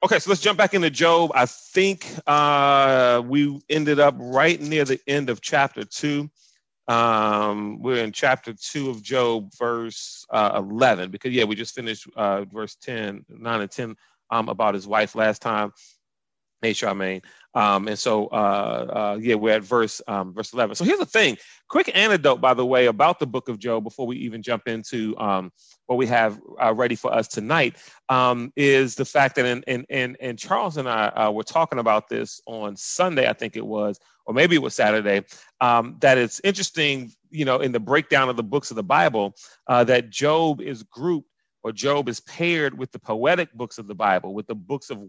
Okay, so let's jump back into Job. I think uh, we ended up right near the end of chapter two. Um, we're in chapter two of Job, verse uh, 11, because, yeah, we just finished uh, verse 10, 9 and 10 um, about his wife last time. Hey, Charmaine. Um, and so, uh, uh, yeah, we're at verse um, verse 11. So here's the thing. Quick anecdote, by the way, about the book of Job before we even jump into um, what we have uh, ready for us tonight um, is the fact that, and, and, and, and Charles and I uh, were talking about this on Sunday, I think it was, or maybe it was Saturday, um, that it's interesting, you know, in the breakdown of the books of the Bible, uh, that Job is grouped or Job is paired with the poetic books of the Bible, with the books of,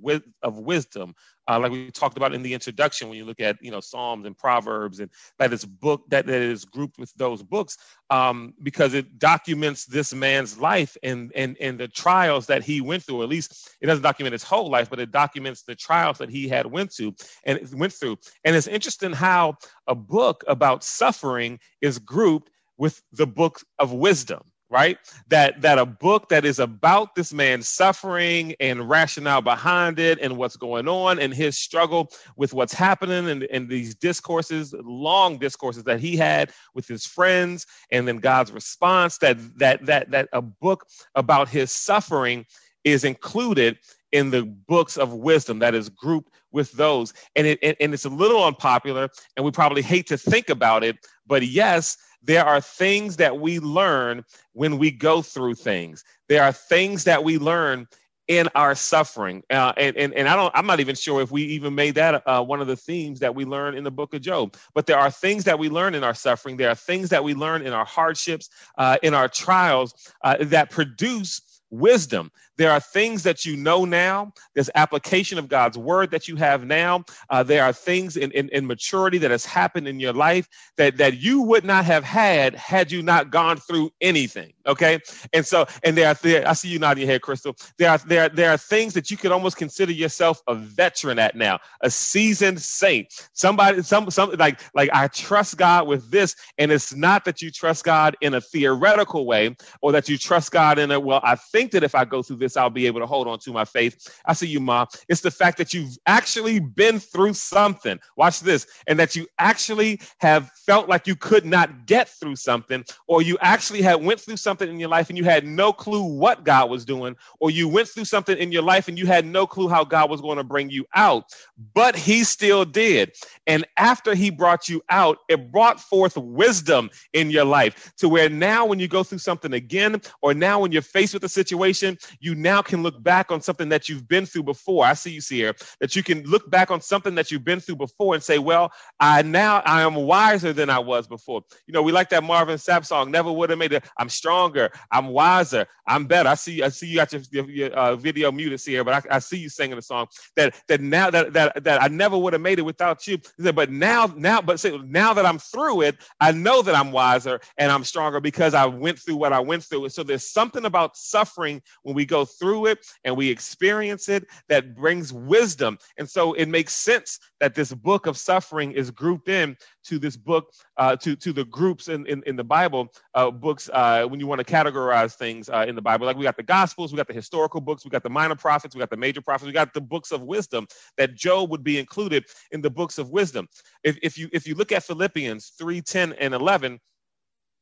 of wisdom, uh, like we talked about in the introduction when you look at you know Psalms and Proverbs, and that is book that, that is grouped with those books um, because it documents this man's life and and and the trials that he went through. At least it doesn't document his whole life, but it documents the trials that he had went to and went through. And it's interesting how a book about suffering is grouped with the book of wisdom right? That that a book that is about this man's suffering and rationale behind it and what's going on and his struggle with what's happening and, and these discourses long discourses that he had with his friends and then god's response that that that that a book about his suffering is included in the books of wisdom that is grouped with those. And it and it's a little unpopular and we probably hate to think about it but yes there are things that we learn when we go through things. There are things that we learn in our suffering. Uh, and, and, and I don't, I'm not even sure if we even made that uh, one of the themes that we learn in the book of Job. But there are things that we learn in our suffering. There are things that we learn in our hardships, uh, in our trials uh, that produce wisdom. There are things that you know now. There's application of God's word that you have now. Uh, there are things in, in, in, maturity that has happened in your life that, that you would not have had had you not gone through anything. Okay. And so, and there are, there, I see you nodding your head, Crystal. There are, there, there are things that you could almost consider yourself a veteran at now, a seasoned saint. Somebody, some, some, like, like I trust God with this. And it's not that you trust God in a theoretical way or that you trust God in a, well, I think that if I go through this, this, I'll be able to hold on to my faith. I see you, mom. It's the fact that you've actually been through something. Watch this. And that you actually have felt like you could not get through something, or you actually had went through something in your life and you had no clue what God was doing, or you went through something in your life and you had no clue how God was going to bring you out, but he still did. And after he brought you out, it brought forth wisdom in your life to where now when you go through something again, or now when you're faced with a situation, you now can look back on something that you've been through before. I see you, see here that you can look back on something that you've been through before and say, well, I now I am wiser than I was before. You know, we like that Marvin Sapp song, never would have made it. I'm stronger. I'm wiser. I'm better. I see, I see you got your, your, your uh, video muted here, but I, I, see you singing the song that, that now that, that, that I never would have made it without you. But now, now, but say, now that I'm through it, I know that I'm wiser and I'm stronger because I went through what I went through. And So there's something about suffering when we go through it and we experience it that brings wisdom. And so it makes sense that this book of suffering is grouped in to this book, uh, to, to the groups in, in, in the Bible, uh, books, uh, when you want to categorize things uh, in the Bible. Like we got the Gospels, we got the historical books, we got the minor prophets, we got the major prophets, we got the books of wisdom that Job would be included in the books of wisdom. If, if, you, if you look at Philippians 3 10 and 11,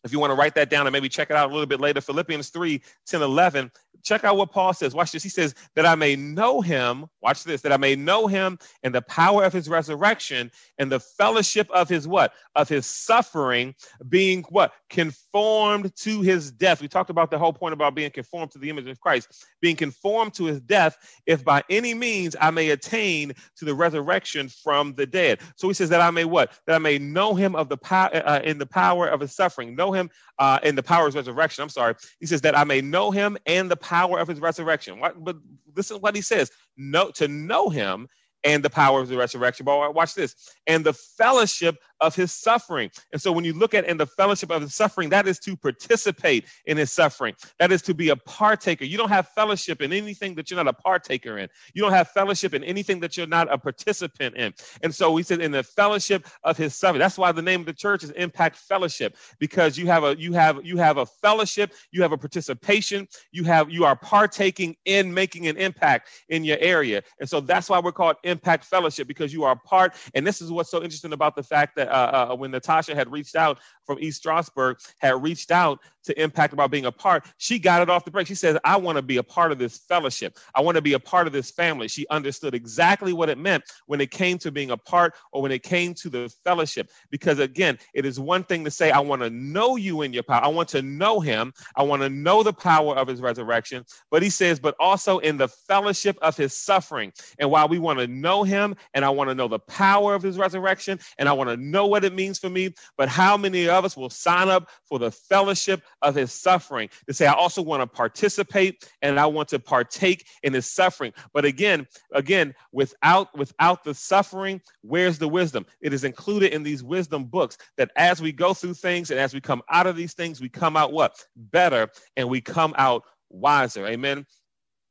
if you want to write that down and maybe check it out a little bit later, Philippians 3 10, 11, check out what Paul says. Watch this. He says, That I may know him, watch this, that I may know him and the power of his resurrection and the fellowship of his what? Of his suffering, being what? Conformed to his death. We talked about the whole point about being conformed to the image of Christ, being conformed to his death, if by any means I may attain to the resurrection from the dead. So he says that I may what? That I may know him of the power uh, in the power of his suffering, know him uh, in the power of his resurrection. I'm sorry. He says that I may know him and the power of his resurrection. What, but this is what he says: know to know him and the power of the resurrection. But watch this, and the fellowship of his suffering. And so when you look at in the fellowship of his suffering, that is to participate in his suffering. That is to be a partaker. You don't have fellowship in anything that you're not a partaker in. You don't have fellowship in anything that you're not a participant in. And so we said in the fellowship of his suffering. That's why the name of the church is Impact Fellowship because you have a you have you have a fellowship, you have a participation, you have you are partaking in making an impact in your area. And so that's why we're called Impact Fellowship because you are part. And this is what's so interesting about the fact that uh, uh, when Natasha had reached out from East Stroudsburg, had reached out to Impact about being a part, she got it off the break. She says, I want to be a part of this fellowship. I want to be a part of this family. She understood exactly what it meant when it came to being a part or when it came to the fellowship. Because again, it is one thing to say, I want to know you in your power. I want to know him. I want to know the power of his resurrection. But he says, but also in the fellowship of his suffering. And while we want to know him and I want to know the power of his resurrection and I want to know what it means for me, but how many of us will sign up for the fellowship of his suffering to say, I also want to participate and I want to partake in his suffering. But again, again, without without the suffering, where's the wisdom? It is included in these wisdom books that as we go through things and as we come out of these things, we come out what? Better and we come out wiser. Amen.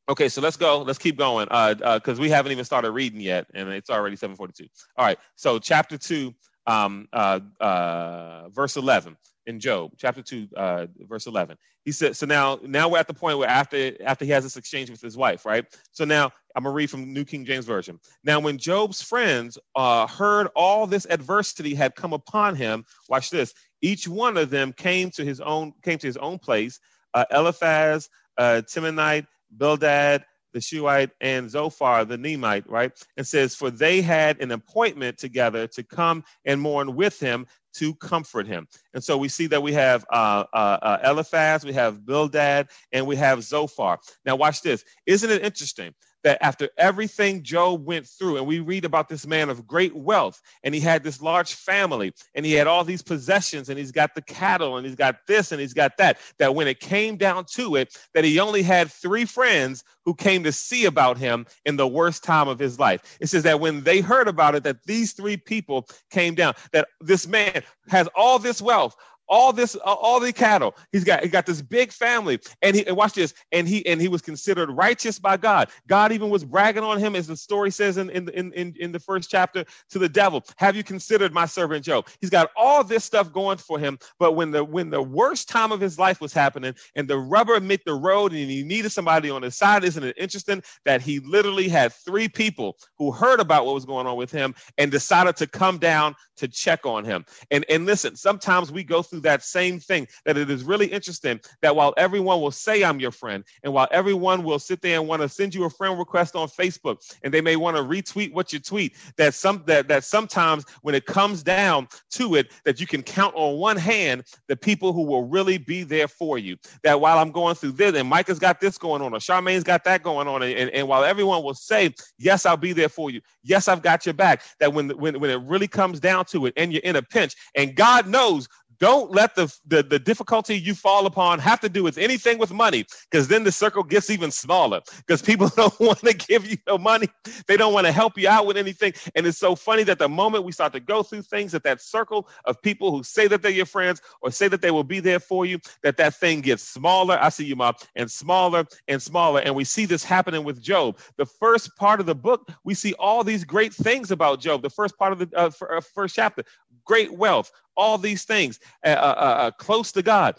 Okay, so let's go. Let's keep going because uh, uh, we haven't even started reading yet, and it's already 7:42. All right, so chapter two, um, uh, uh, verse 11 in Job, chapter two, uh, verse 11. He said, so now, now we're at the point where after, after he has this exchange with his wife, right? So now I'm gonna read from New King James Version. Now, when Job's friends uh, heard all this adversity had come upon him, watch this. Each one of them came to his own came to his own place. Uh, Eliphaz, uh, Temanite, Bildad, the Shuhite, and Zophar, the Nemite, right? And says, For they had an appointment together to come and mourn with him to comfort him. And so we see that we have uh, uh, uh, Eliphaz, we have Bildad, and we have Zophar. Now, watch this. Isn't it interesting that after everything Job went through, and we read about this man of great wealth, and he had this large family, and he had all these possessions, and he's got the cattle, and he's got this, and he's got that, that when it came down to it, that he only had three friends who came to see about him in the worst time of his life. It says that when they heard about it, that these three people came down, that this man has all this wealth, all this, all the cattle. He's got he got this big family, and he and watch this, and he and he was considered righteous by God. God even was bragging on him, as the story says in in in in the first chapter to the devil. Have you considered my servant Job? He's got all this stuff going for him, but when the when the worst time of his life was happening, and the rubber met the road, and he needed somebody on his side, isn't it interesting that he literally had three people who heard about what was going on with him and decided to come down to check on him. And and listen, sometimes we go through through that same thing. That it is really interesting that while everyone will say I'm your friend, and while everyone will sit there and want to send you a friend request on Facebook, and they may want to retweet what you tweet, that some that that sometimes when it comes down to it, that you can count on one hand the people who will really be there for you. That while I'm going through this, and Micah's got this going on, or Charmaine's got that going on, and, and while everyone will say, Yes, I'll be there for you, yes, I've got your back, that when when when it really comes down to it and you're in a pinch, and God knows don't let the, the, the difficulty you fall upon have to do with anything with money, because then the circle gets even smaller. Because people don't want to give you no money, they don't want to help you out with anything. And it's so funny that the moment we start to go through things, that that circle of people who say that they're your friends or say that they will be there for you, that that thing gets smaller. I see you, Mom, and smaller and smaller. And we see this happening with Job. The first part of the book, we see all these great things about Job. The first part of the uh, uh first chapter, great wealth, all these things, uh, uh, uh, uh, close to God.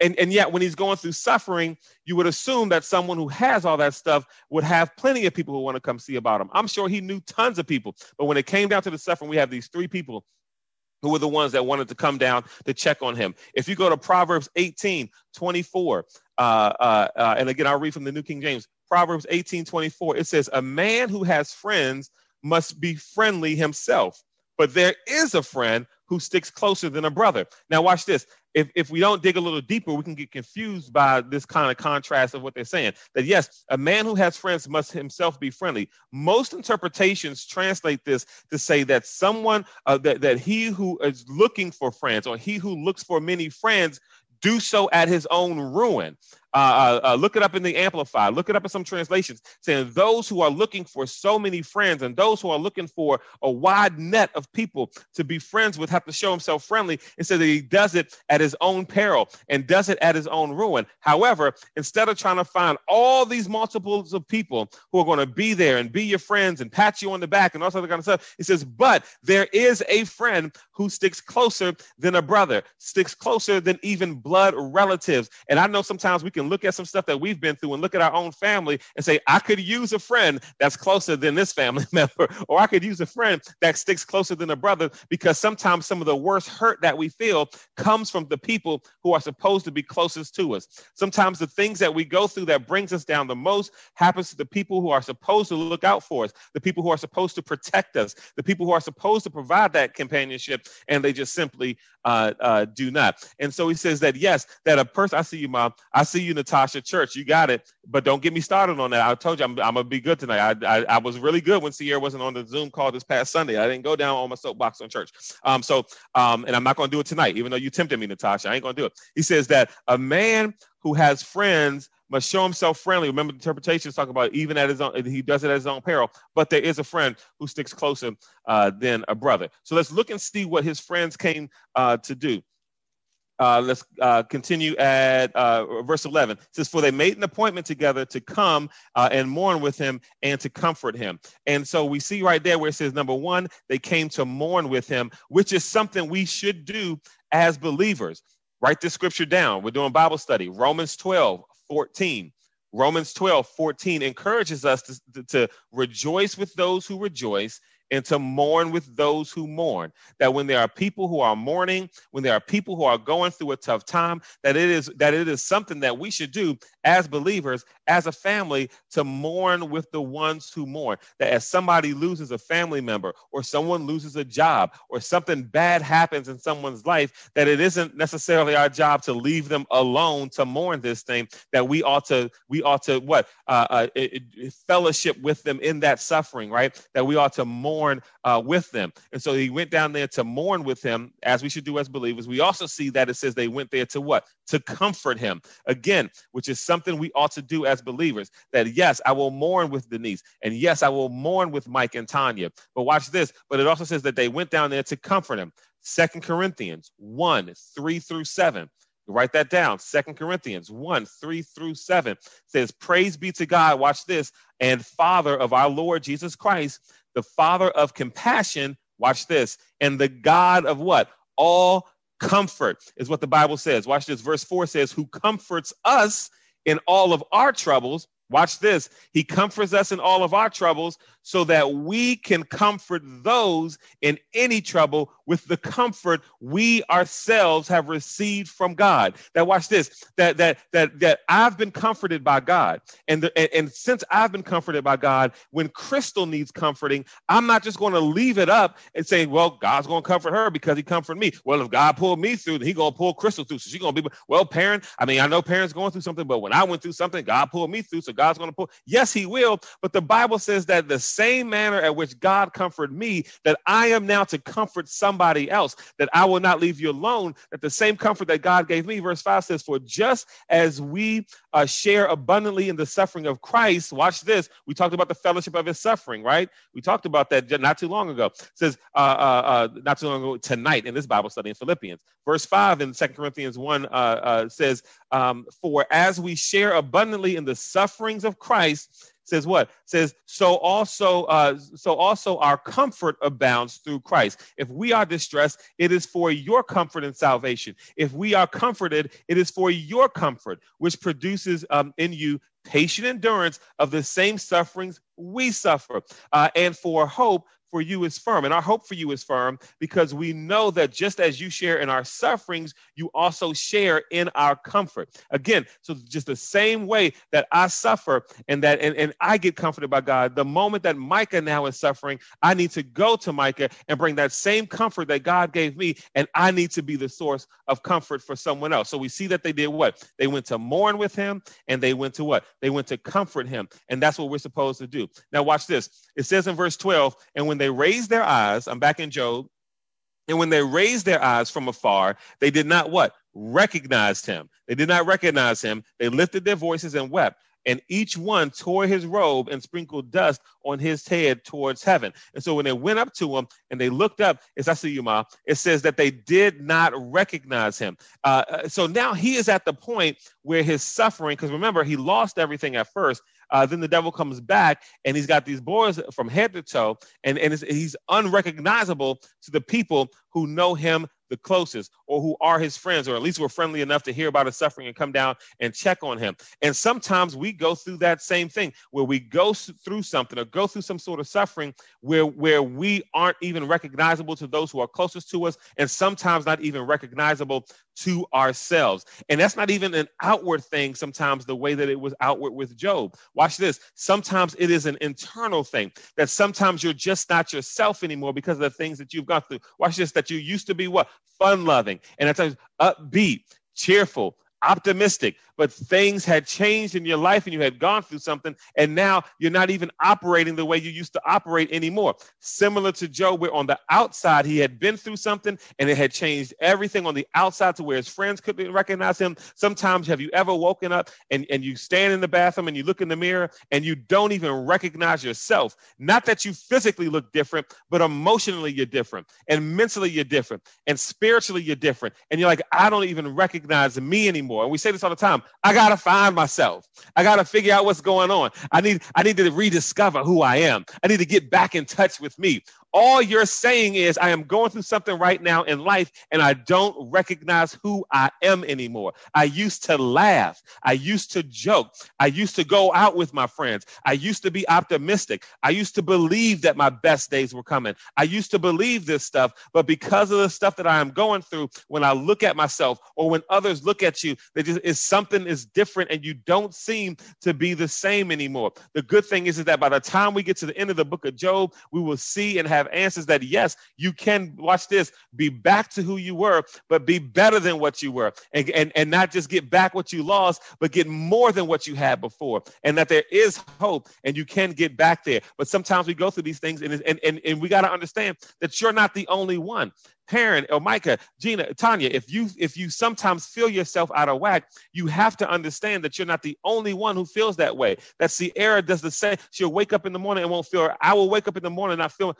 And, and yet, when he's going through suffering, you would assume that someone who has all that stuff would have plenty of people who want to come see about him. I'm sure he knew tons of people. But when it came down to the suffering, we have these three people who were the ones that wanted to come down to check on him. If you go to Proverbs 18, 24, uh, uh, uh, and again, I'll read from the New King James, Proverbs 18, 24, it says, A man who has friends must be friendly himself, but there is a friend who sticks closer than a brother. Now, watch this. If, if we don't dig a little deeper, we can get confused by this kind of contrast of what they're saying. That yes, a man who has friends must himself be friendly. Most interpretations translate this to say that someone, uh, that, that he who is looking for friends or he who looks for many friends do so at his own ruin. Uh, uh, uh, look it up in the Amplify. Look it up in some translations, saying those who are looking for so many friends and those who are looking for a wide net of people to be friends with have to show himself friendly. And so that he does it at his own peril and does it at his own ruin. However, instead of trying to find all these multiples of people who are going to be there and be your friends and pat you on the back and all that kind of stuff, he says, but there is a friend who sticks closer than a brother, sticks closer than even blood relatives. And I know sometimes we can look at some stuff that we've been through and look at our own family and say, I could use a friend that's closer than this family member, or I could use a friend that sticks closer than a brother, because sometimes some of the worst hurt that we feel comes from the people who are supposed to be closest to us. Sometimes the things that we go through that brings us down the most happens to the people who are supposed to look out for us, the people who are supposed to protect us, the people who are supposed to provide that companionship, and they just simply uh, uh, do not. And so he says that yes, that a person. I see you, mom. I see you, Natasha Church. You got it. But don't get me started on that. I told you I'm, I'm gonna be good tonight. I, I, I was really good when Sierra wasn't on the Zoom call this past Sunday. I didn't go down on my soapbox on church. Um, so um, and I'm not gonna do it tonight, even though you tempted me, Natasha. I ain't gonna do it. He says that a man who has friends must show himself friendly. Remember, the interpretations talk about even at his own, he does it at his own peril, but there is a friend who sticks closer uh, than a brother. So let's look and see what his friends came uh, to do. Uh, let's uh, continue at uh, verse 11. It says, For they made an appointment together to come uh, and mourn with him and to comfort him. And so we see right there where it says, number one, they came to mourn with him, which is something we should do as believers. Write this scripture down. We're doing Bible study. Romans 12, 14. Romans 12, 14 encourages us to, to, rejoice with those who rejoice and to mourn with those who mourn. That when there are people who are mourning, when there are people who are going through a tough time, that it is that it is something that we should do as believers, as a family, to mourn with the ones who mourn. That as somebody loses a family member or someone loses a job or something bad happens in someone's life, that it isn't necessarily our job to leave them alone to mourn this thing. That we ought to we ought to what uh, uh, fellowship with them in that suffering, right? That we ought to mourn mourn uh, with them. And so he went down there to mourn with him, as we should do as believers. We also see that it says they went there to what? To comfort him. Again, which is something we ought to do as believers. That yes, I will mourn with Denise. And yes, I will mourn with Mike and Tanya. But watch this. But it also says that they went down there to comfort him. Second Corinthians 1, 3 through 7. Write that down. Second Corinthians 1, 3 through 7 says, Praise be to God, watch this, and Father of our Lord Jesus Christ, the Father of compassion, watch this, and the God of what? All comfort is what the Bible says. Watch this. Verse 4 says, Who comforts us in all of our troubles. Watch this. He comforts us in all of our troubles so that we can comfort those in any trouble with the comfort we ourselves have received from God. That watch this, that that that that I've been comforted by God. And, the, and, and since I've been comforted by God, when Crystal needs comforting, I'm not just going to leave it up and say, well, God's going to comfort her because he comforted me. Well, if God pulled me through, then he going to pull Crystal through. So she's going to be, well, parent, I mean, I know parents going through something, but when I went through something, God pulled me through. So God's going to pull. Yes, he will. But the Bible says that the same manner at which God comforted me, that I am now to comfort somebody else, that I will not leave you alone, that the same comfort that God gave me, verse 5 says, For just as we uh, share abundantly in the suffering of Christ, watch this. We talked about the fellowship of his suffering, right? We talked about that not too long ago. It says, uh, uh, uh not too long ago, tonight in this Bible study in Philippians. Verse 5 in Second Corinthians 1 uh, uh, says, um, For as we share abundantly in the sufferings of Christ, says what? Says so also uh, so also our comfort abounds through christ. If we are distressed it is for your comfort and salvation. If we are comforted it is for your comfort which produces um, in you patient endurance of the same sufferings we suffer uh, and for hope for you is firm. And our hope for you is firm because we know that just as you share in our sufferings, you also share in our comfort. Again, so just the same way that I suffer and that and, and I get comforted by God, the moment that Micah now is suffering, I need to go to Micah and bring that same comfort that God gave me, and I need to be the source of comfort for someone else. So we see that they did what? They went to mourn with him and they went to what? They went to comfort him. And that's what we're supposed to do. Now watch this. It says in verse 12, and when they raised their eyes, I'm back in Job, and when they raised their eyes from afar, they did not what? recognized him. They did not recognize him. They lifted their voices and wept and each one tore his robe and sprinkled dust on his head towards heaven. And so when they went up to him and they looked up, as I see you, Ma, it says that they did not recognize him. Uh, uh so now he is at the point where his suffering, because remember, he lost everything at first. Uh, then the devil comes back and he's got these boys from head to toe, and, and he's unrecognizable to the people who know him the closest or who are his friends or at least were friendly enough to hear about his suffering and come down and check on him. And sometimes we go through that same thing where we go through something or go through some sort of suffering where where we aren't even recognizable to those who are closest to us and sometimes not even recognizable to ourselves. And that's not even an outward thing sometimes the way that it was outward with Job. Watch this. Sometimes it is an internal thing that sometimes you're just not yourself anymore because of the things that you've gone through. Watch this that you used to be what? Fun loving and at times upbeat, cheerful, optimistic, but things had changed in your life and you had gone through something, and now you're not even operating the way you used to operate anymore. Similar to Job, where on the outside he had been through something and it had changed everything on the outside to where his friends couldn't recognize him. Sometimes have you ever woken up and, and you stand in the bathroom and you look in the mirror and you don't even recognize yourself? Not that you physically look different, but emotionally you're different, and mentally you're different, and spiritually you're different. And you're like, I don't even recognize me anymore. And we say this all the time. I gotta find myself. I gotta figure out what's going on. I need I need to rediscover who I am. I need to get back in touch with me all you're saying is, I am going through something right now in life and I don't recognize who I am anymore. I used to laugh. I used to joke. I used to go out with my friends. I used to be optimistic. I used to believe that my best days were coming. I used to believe this stuff, but because of the stuff that I am going through, when I look at myself or when others look at you, there just is something is different and you don't seem to be the same anymore. The good thing is, is that by the time we get to the end of the book of Job, we will see and have have answers that yes, you can watch this, be back to who you were, but be better than what you were. And, and, and not just get back what you lost, but get more than what you had before. And that there is hope and you can get back there. But sometimes we go through these things and, and, and, and we got to understand that you're not the only one. Perrin or Micah, Gina, Tanya, if you if you sometimes feel yourself out of whack, you have to understand that you're not the only one who feels that way. That Sierra does the same. She'll wake up in the morning and won't feel. I will wake up in the morning and not feel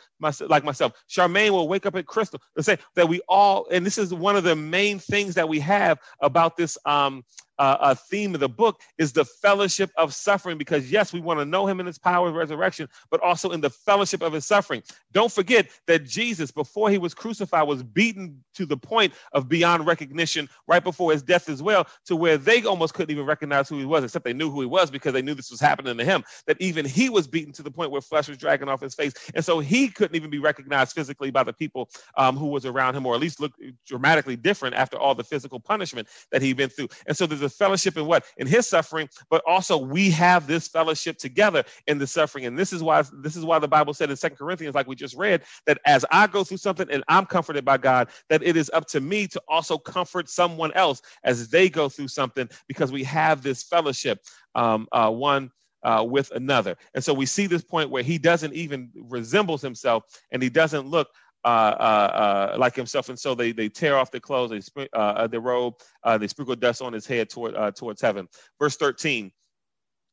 like myself. Charmaine will wake up at Crystal. The same that we all, and this is one of the main things that we have about this um uh, uh, theme of the book is the fellowship of suffering because yes we want to know him in his power of resurrection but also in the fellowship of his suffering. Don't forget that jesus before he was crucified was beaten to the point of beyond recognition right before his death as well to where they almost couldn't even recognize who he was except they knew who he was because they knew this was happening to him that even he was beaten to the point where flesh was dragging off his face. And so he couldn't even be recognized physically by the people um, who was around him or at least look dramatically different after all the physical punishment that he'd been through. And so there's a fellowship in what? In his suffering, but also we have this fellowship together in the suffering. And this is why this is why the Bible said in Second Corinthians, like we just read, that as I go through something and I'm comforted by God, that it is up to me to also comfort someone else as they go through something because we have this fellowship um, uh, one uh, with another. And so we see this point where he doesn't even resembles himself and he doesn't look uh, uh, uh, like himself, and so they they tear off their clothes, they sp- uh, uh, their robe, they sprinkle dust on his head toward towards heaven. Verse thirteen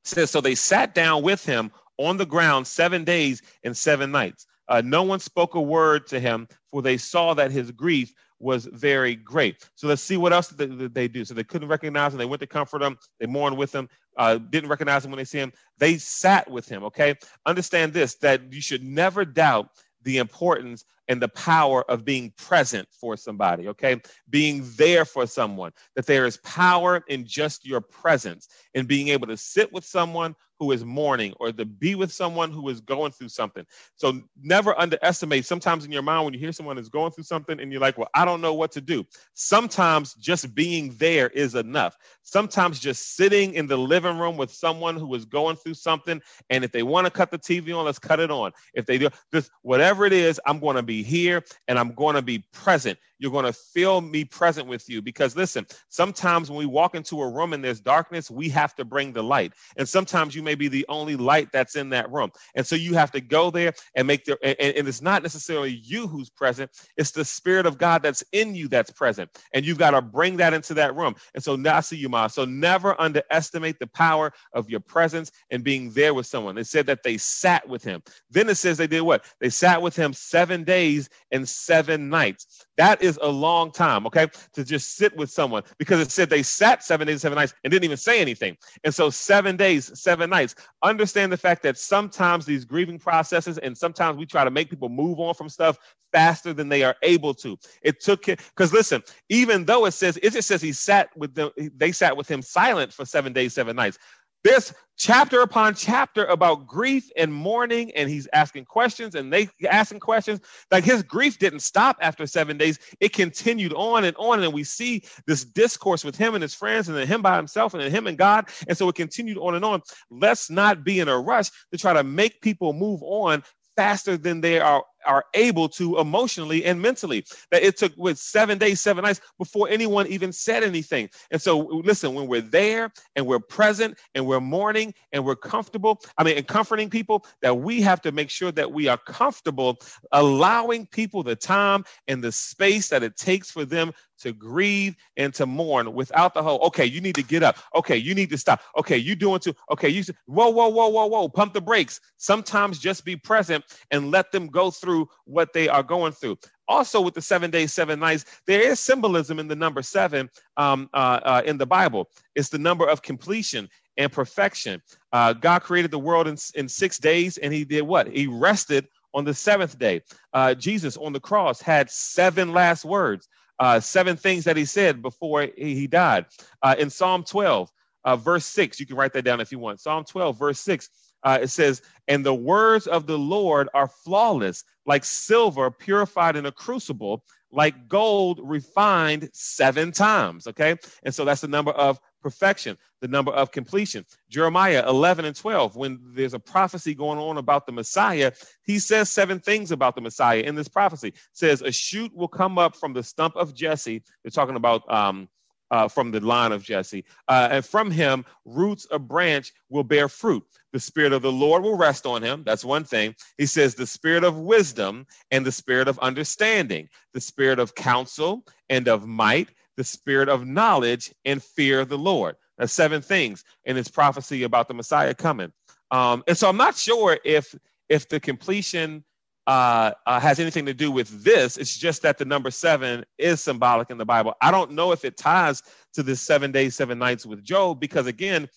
says, so they sat down with him on the ground seven days and seven nights. no one spoke a word to him, for they saw that his grief was very great. So let's see what else did they, do. So they couldn't recognize him. They went to comfort him. They mourned with him. Uh, didn't recognize him when they see him. They sat with him. Okay. Understand this: that you should never doubt the importance and the power of being present for somebody, okay? Being there for someone, that there is power in just your presence and being able to sit with someone who is mourning or to be with someone who is going through something. So never underestimate sometimes in your mind when you hear someone is going through something and you're like, well, I don't know what to do. Sometimes just being there is enough. Sometimes just sitting in the living room with someone who is going through something. And if they want to cut the TV on, let's cut it on. If they do this, whatever it is, I'm going to be here and I'm going to be present. You're going to feel me present with you because listen, sometimes when we walk into a room and there's darkness, we have to bring the light. And sometimes you may be the only light that's in that room. And so you have to go there and make the, and, and it's not necessarily you who's present, it's the Spirit of God that's in you that's present. And you've got to bring that into that room. And so now I see you, Ma. So never underestimate the power of your presence and being there with someone. They said that they sat with him. Then it says they did what? They sat with him seven days and seven nights. That is a long time, okay, to just sit with someone because it said they sat seven days, and seven nights and didn't even say anything. And so, seven days, seven nights. Understand the fact that sometimes these grieving processes and sometimes we try to make people move on from stuff faster than they are able to. It took because listen, even though it says it just says he sat with them, they sat with him silent for seven days, seven nights. There's chapter upon chapter about grief and mourning, and he's asking questions and they asking questions. Like his grief didn't stop after seven days, it continued on and on. And we see this discourse with him and his friends, and then him by himself, and then him and God. And so it continued on and on. Let's not be in a rush to try to make people move on faster than they are are able to emotionally and mentally. That it took with seven days, seven nights before anyone even said anything. And so, listen, when we're there and we're present and we're mourning and we're comfortable, I mean, and comforting people, that we have to make sure that we are comfortable allowing people the time and the space that it takes for them to grieve and to mourn without the whole, okay, you need to get up. Okay, you need to stop. Okay, you doing too. Okay, you, whoa, whoa, whoa, whoa, whoa, pump the brakes. Sometimes just be present and let them go through what they are going through. Also, with the seven days, seven nights, there is symbolism in the number seven um, uh, uh, in the Bible. It's the number of completion and perfection. Uh, God created the world in, in six days, and He did what? He rested on the seventh day. Uh, Jesus on the cross had seven last words uh, seven things that he said before he died. Uh, in Psalm 12, uh, verse 6, you can write that down if you want. Psalm 12, verse 6, uh, it says, And the words of the Lord are flawless, like silver purified in a crucible, like gold refined seven times. Okay. And so that's the number of perfection, the number of completion. Jeremiah 11 and 12, when there's a prophecy going on about the Messiah, he says seven things about the Messiah in this prophecy. It says, A shoot will come up from the stump of Jesse. They're talking about um, uh, from the line of Jesse. Uh, and from him, roots a branch will bear fruit. The Spirit of the Lord will rest on him. That's one thing. He says, the Spirit of wisdom and the Spirit of understanding, the Spirit of counsel and of might, the Spirit of knowledge and fear of the Lord. That's seven things in his prophecy about the Messiah coming. Um, and so I'm not sure if if the completion uh, uh, has anything to do with this. It's just that the number seven is symbolic in the Bible. I don't know if it ties to this seven days, seven nights with Job, because again,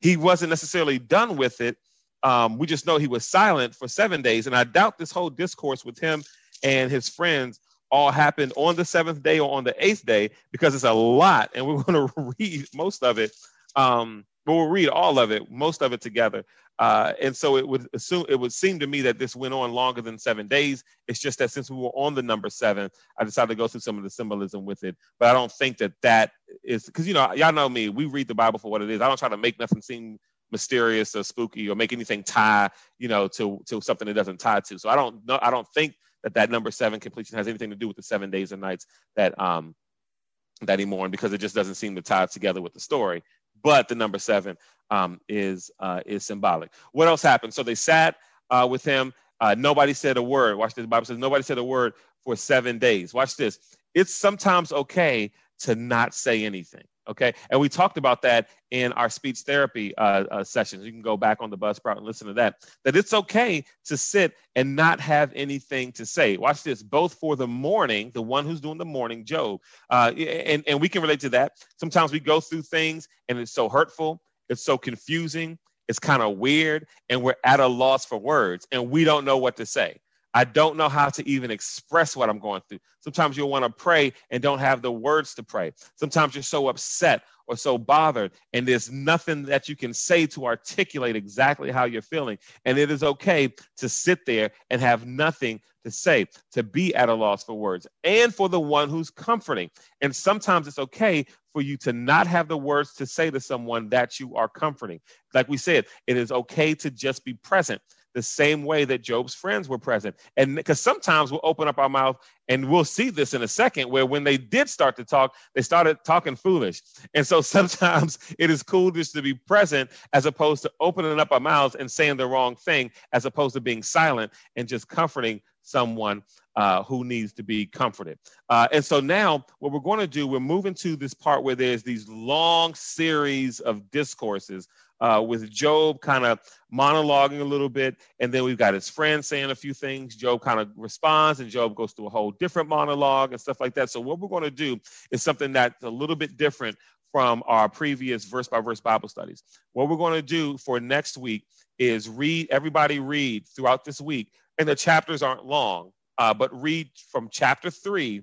he wasn't necessarily done with it. Um, we just know he was silent for seven days. And I doubt this whole discourse with him and his friends all happened on the seventh day or on the eighth day, because it's a lot. And we're going to read most of it. Um, but we'll read all of it, most of it together. Uh, and so it would assume it would seem to me that this went on longer than seven days. It's just that since we were on the number seven, I decided to go through some of the symbolism with it. But I don't think that that is because you know y'all know me. We read the Bible for what it is. I don't try to make nothing seem mysterious or spooky or make anything tie you know to to something it doesn't tie to. So I don't know. I don't think that that number seven completion has anything to do with the seven days and nights that um that he mourned because it just doesn't seem to tie together with the story but the number seven um, is uh, is symbolic. What else happened? So they sat uh, with him. Uh, nobody said a word. Watch this. The Bible says nobody said a word for seven days. Watch this. It's sometimes okay to not say anything. Okay. And we talked about that in our speech therapy uh, uh, sessions. You can go back on the Buzzsprout and listen to that. That it's okay to sit and not have anything to say. Watch this, both for the mourning, the one who's doing the mourning, Job, uh, and, and we can relate to that. Sometimes we go through things and it's so hurtful, it's so confusing, it's kind of weird, and we're at a loss for words and we don't know what to say. I don't know how to even express what I'm going through. Sometimes you'll want to pray and don't have the words to pray. Sometimes you're so upset or so bothered, and there's nothing that you can say to articulate exactly how you're feeling. And it is okay to sit there and have nothing to say, to be at a loss for words, and for the one who's comforting. And sometimes it's okay for you to not have the words to say to someone that you are comforting. Like we said, it is okay to just be present the same way that Job's friends were present. And because sometimes we'll open up our mouth and we'll see this in a second where when they did start to talk, they started talking foolish. And so sometimes it is cool just to be present as opposed to opening up our mouths and saying the wrong thing, as opposed to being silent and just comforting someone uh, who needs to be comforted. Uh, and so now, what we're going to do, we're moving to this part where there's these long series of discourses uh, with Job kind of monologuing a little bit, and then we've got his friend saying a few things. Job kind of responds, and Job goes through a whole different monologue and stuff like that. So, what we're going to do is something that's a little bit different from our previous verse by verse Bible studies. What we're going to do for next week is read, everybody read throughout this week, and the chapters aren't long, uh, but read from chapter three,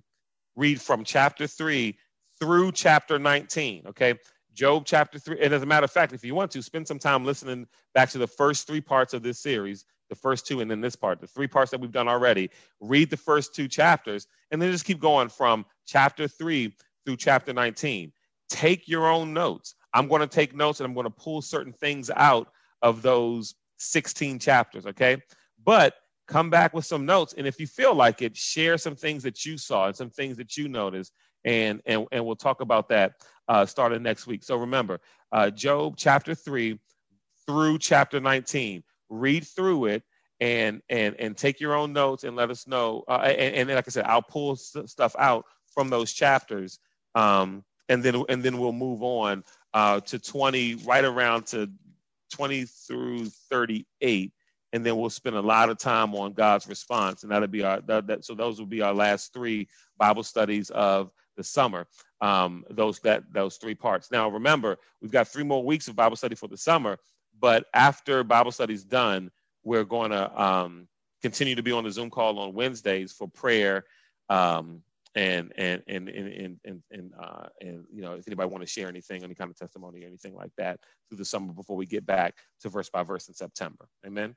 read from chapter three through chapter 19. Okay. Job chapter three. And as a matter of fact, if you want to, spend some time listening back to the first three parts of this series, the first two, and then this part, the three parts that we've done already. Read the first two chapters, and then just keep going from chapter three through chapter 19. Take your own notes. I'm going to take notes and I'm going to pull certain things out of those 16 chapters, okay? But come back with some notes. And if you feel like it, share some things that you saw and some things that you noticed. And, and, and we'll talk about that uh, starting next week. So remember, uh, Job chapter 3 through chapter 19. Read through it and and and take your own notes and let us know. Uh, and, and like I said, I'll pull st- stuff out from those chapters, um, and then and then we'll move on uh, to 20, right around to 20 through 38, and then we'll spend a lot of time on God's response, and that'll be our that, that so those will be our last three Bible studies of the summer um, those that those three parts. Now, remember, we've got three more weeks of Bible study for the summer, but after Bible study's done, we're going to um, continue to be on the Zoom call on Wednesdays for prayer. Um, and and and and and and, uh, and you know if anybody want to share anything, any kind of testimony or anything like that through the summer before we get back to verse by verse in September. Amen.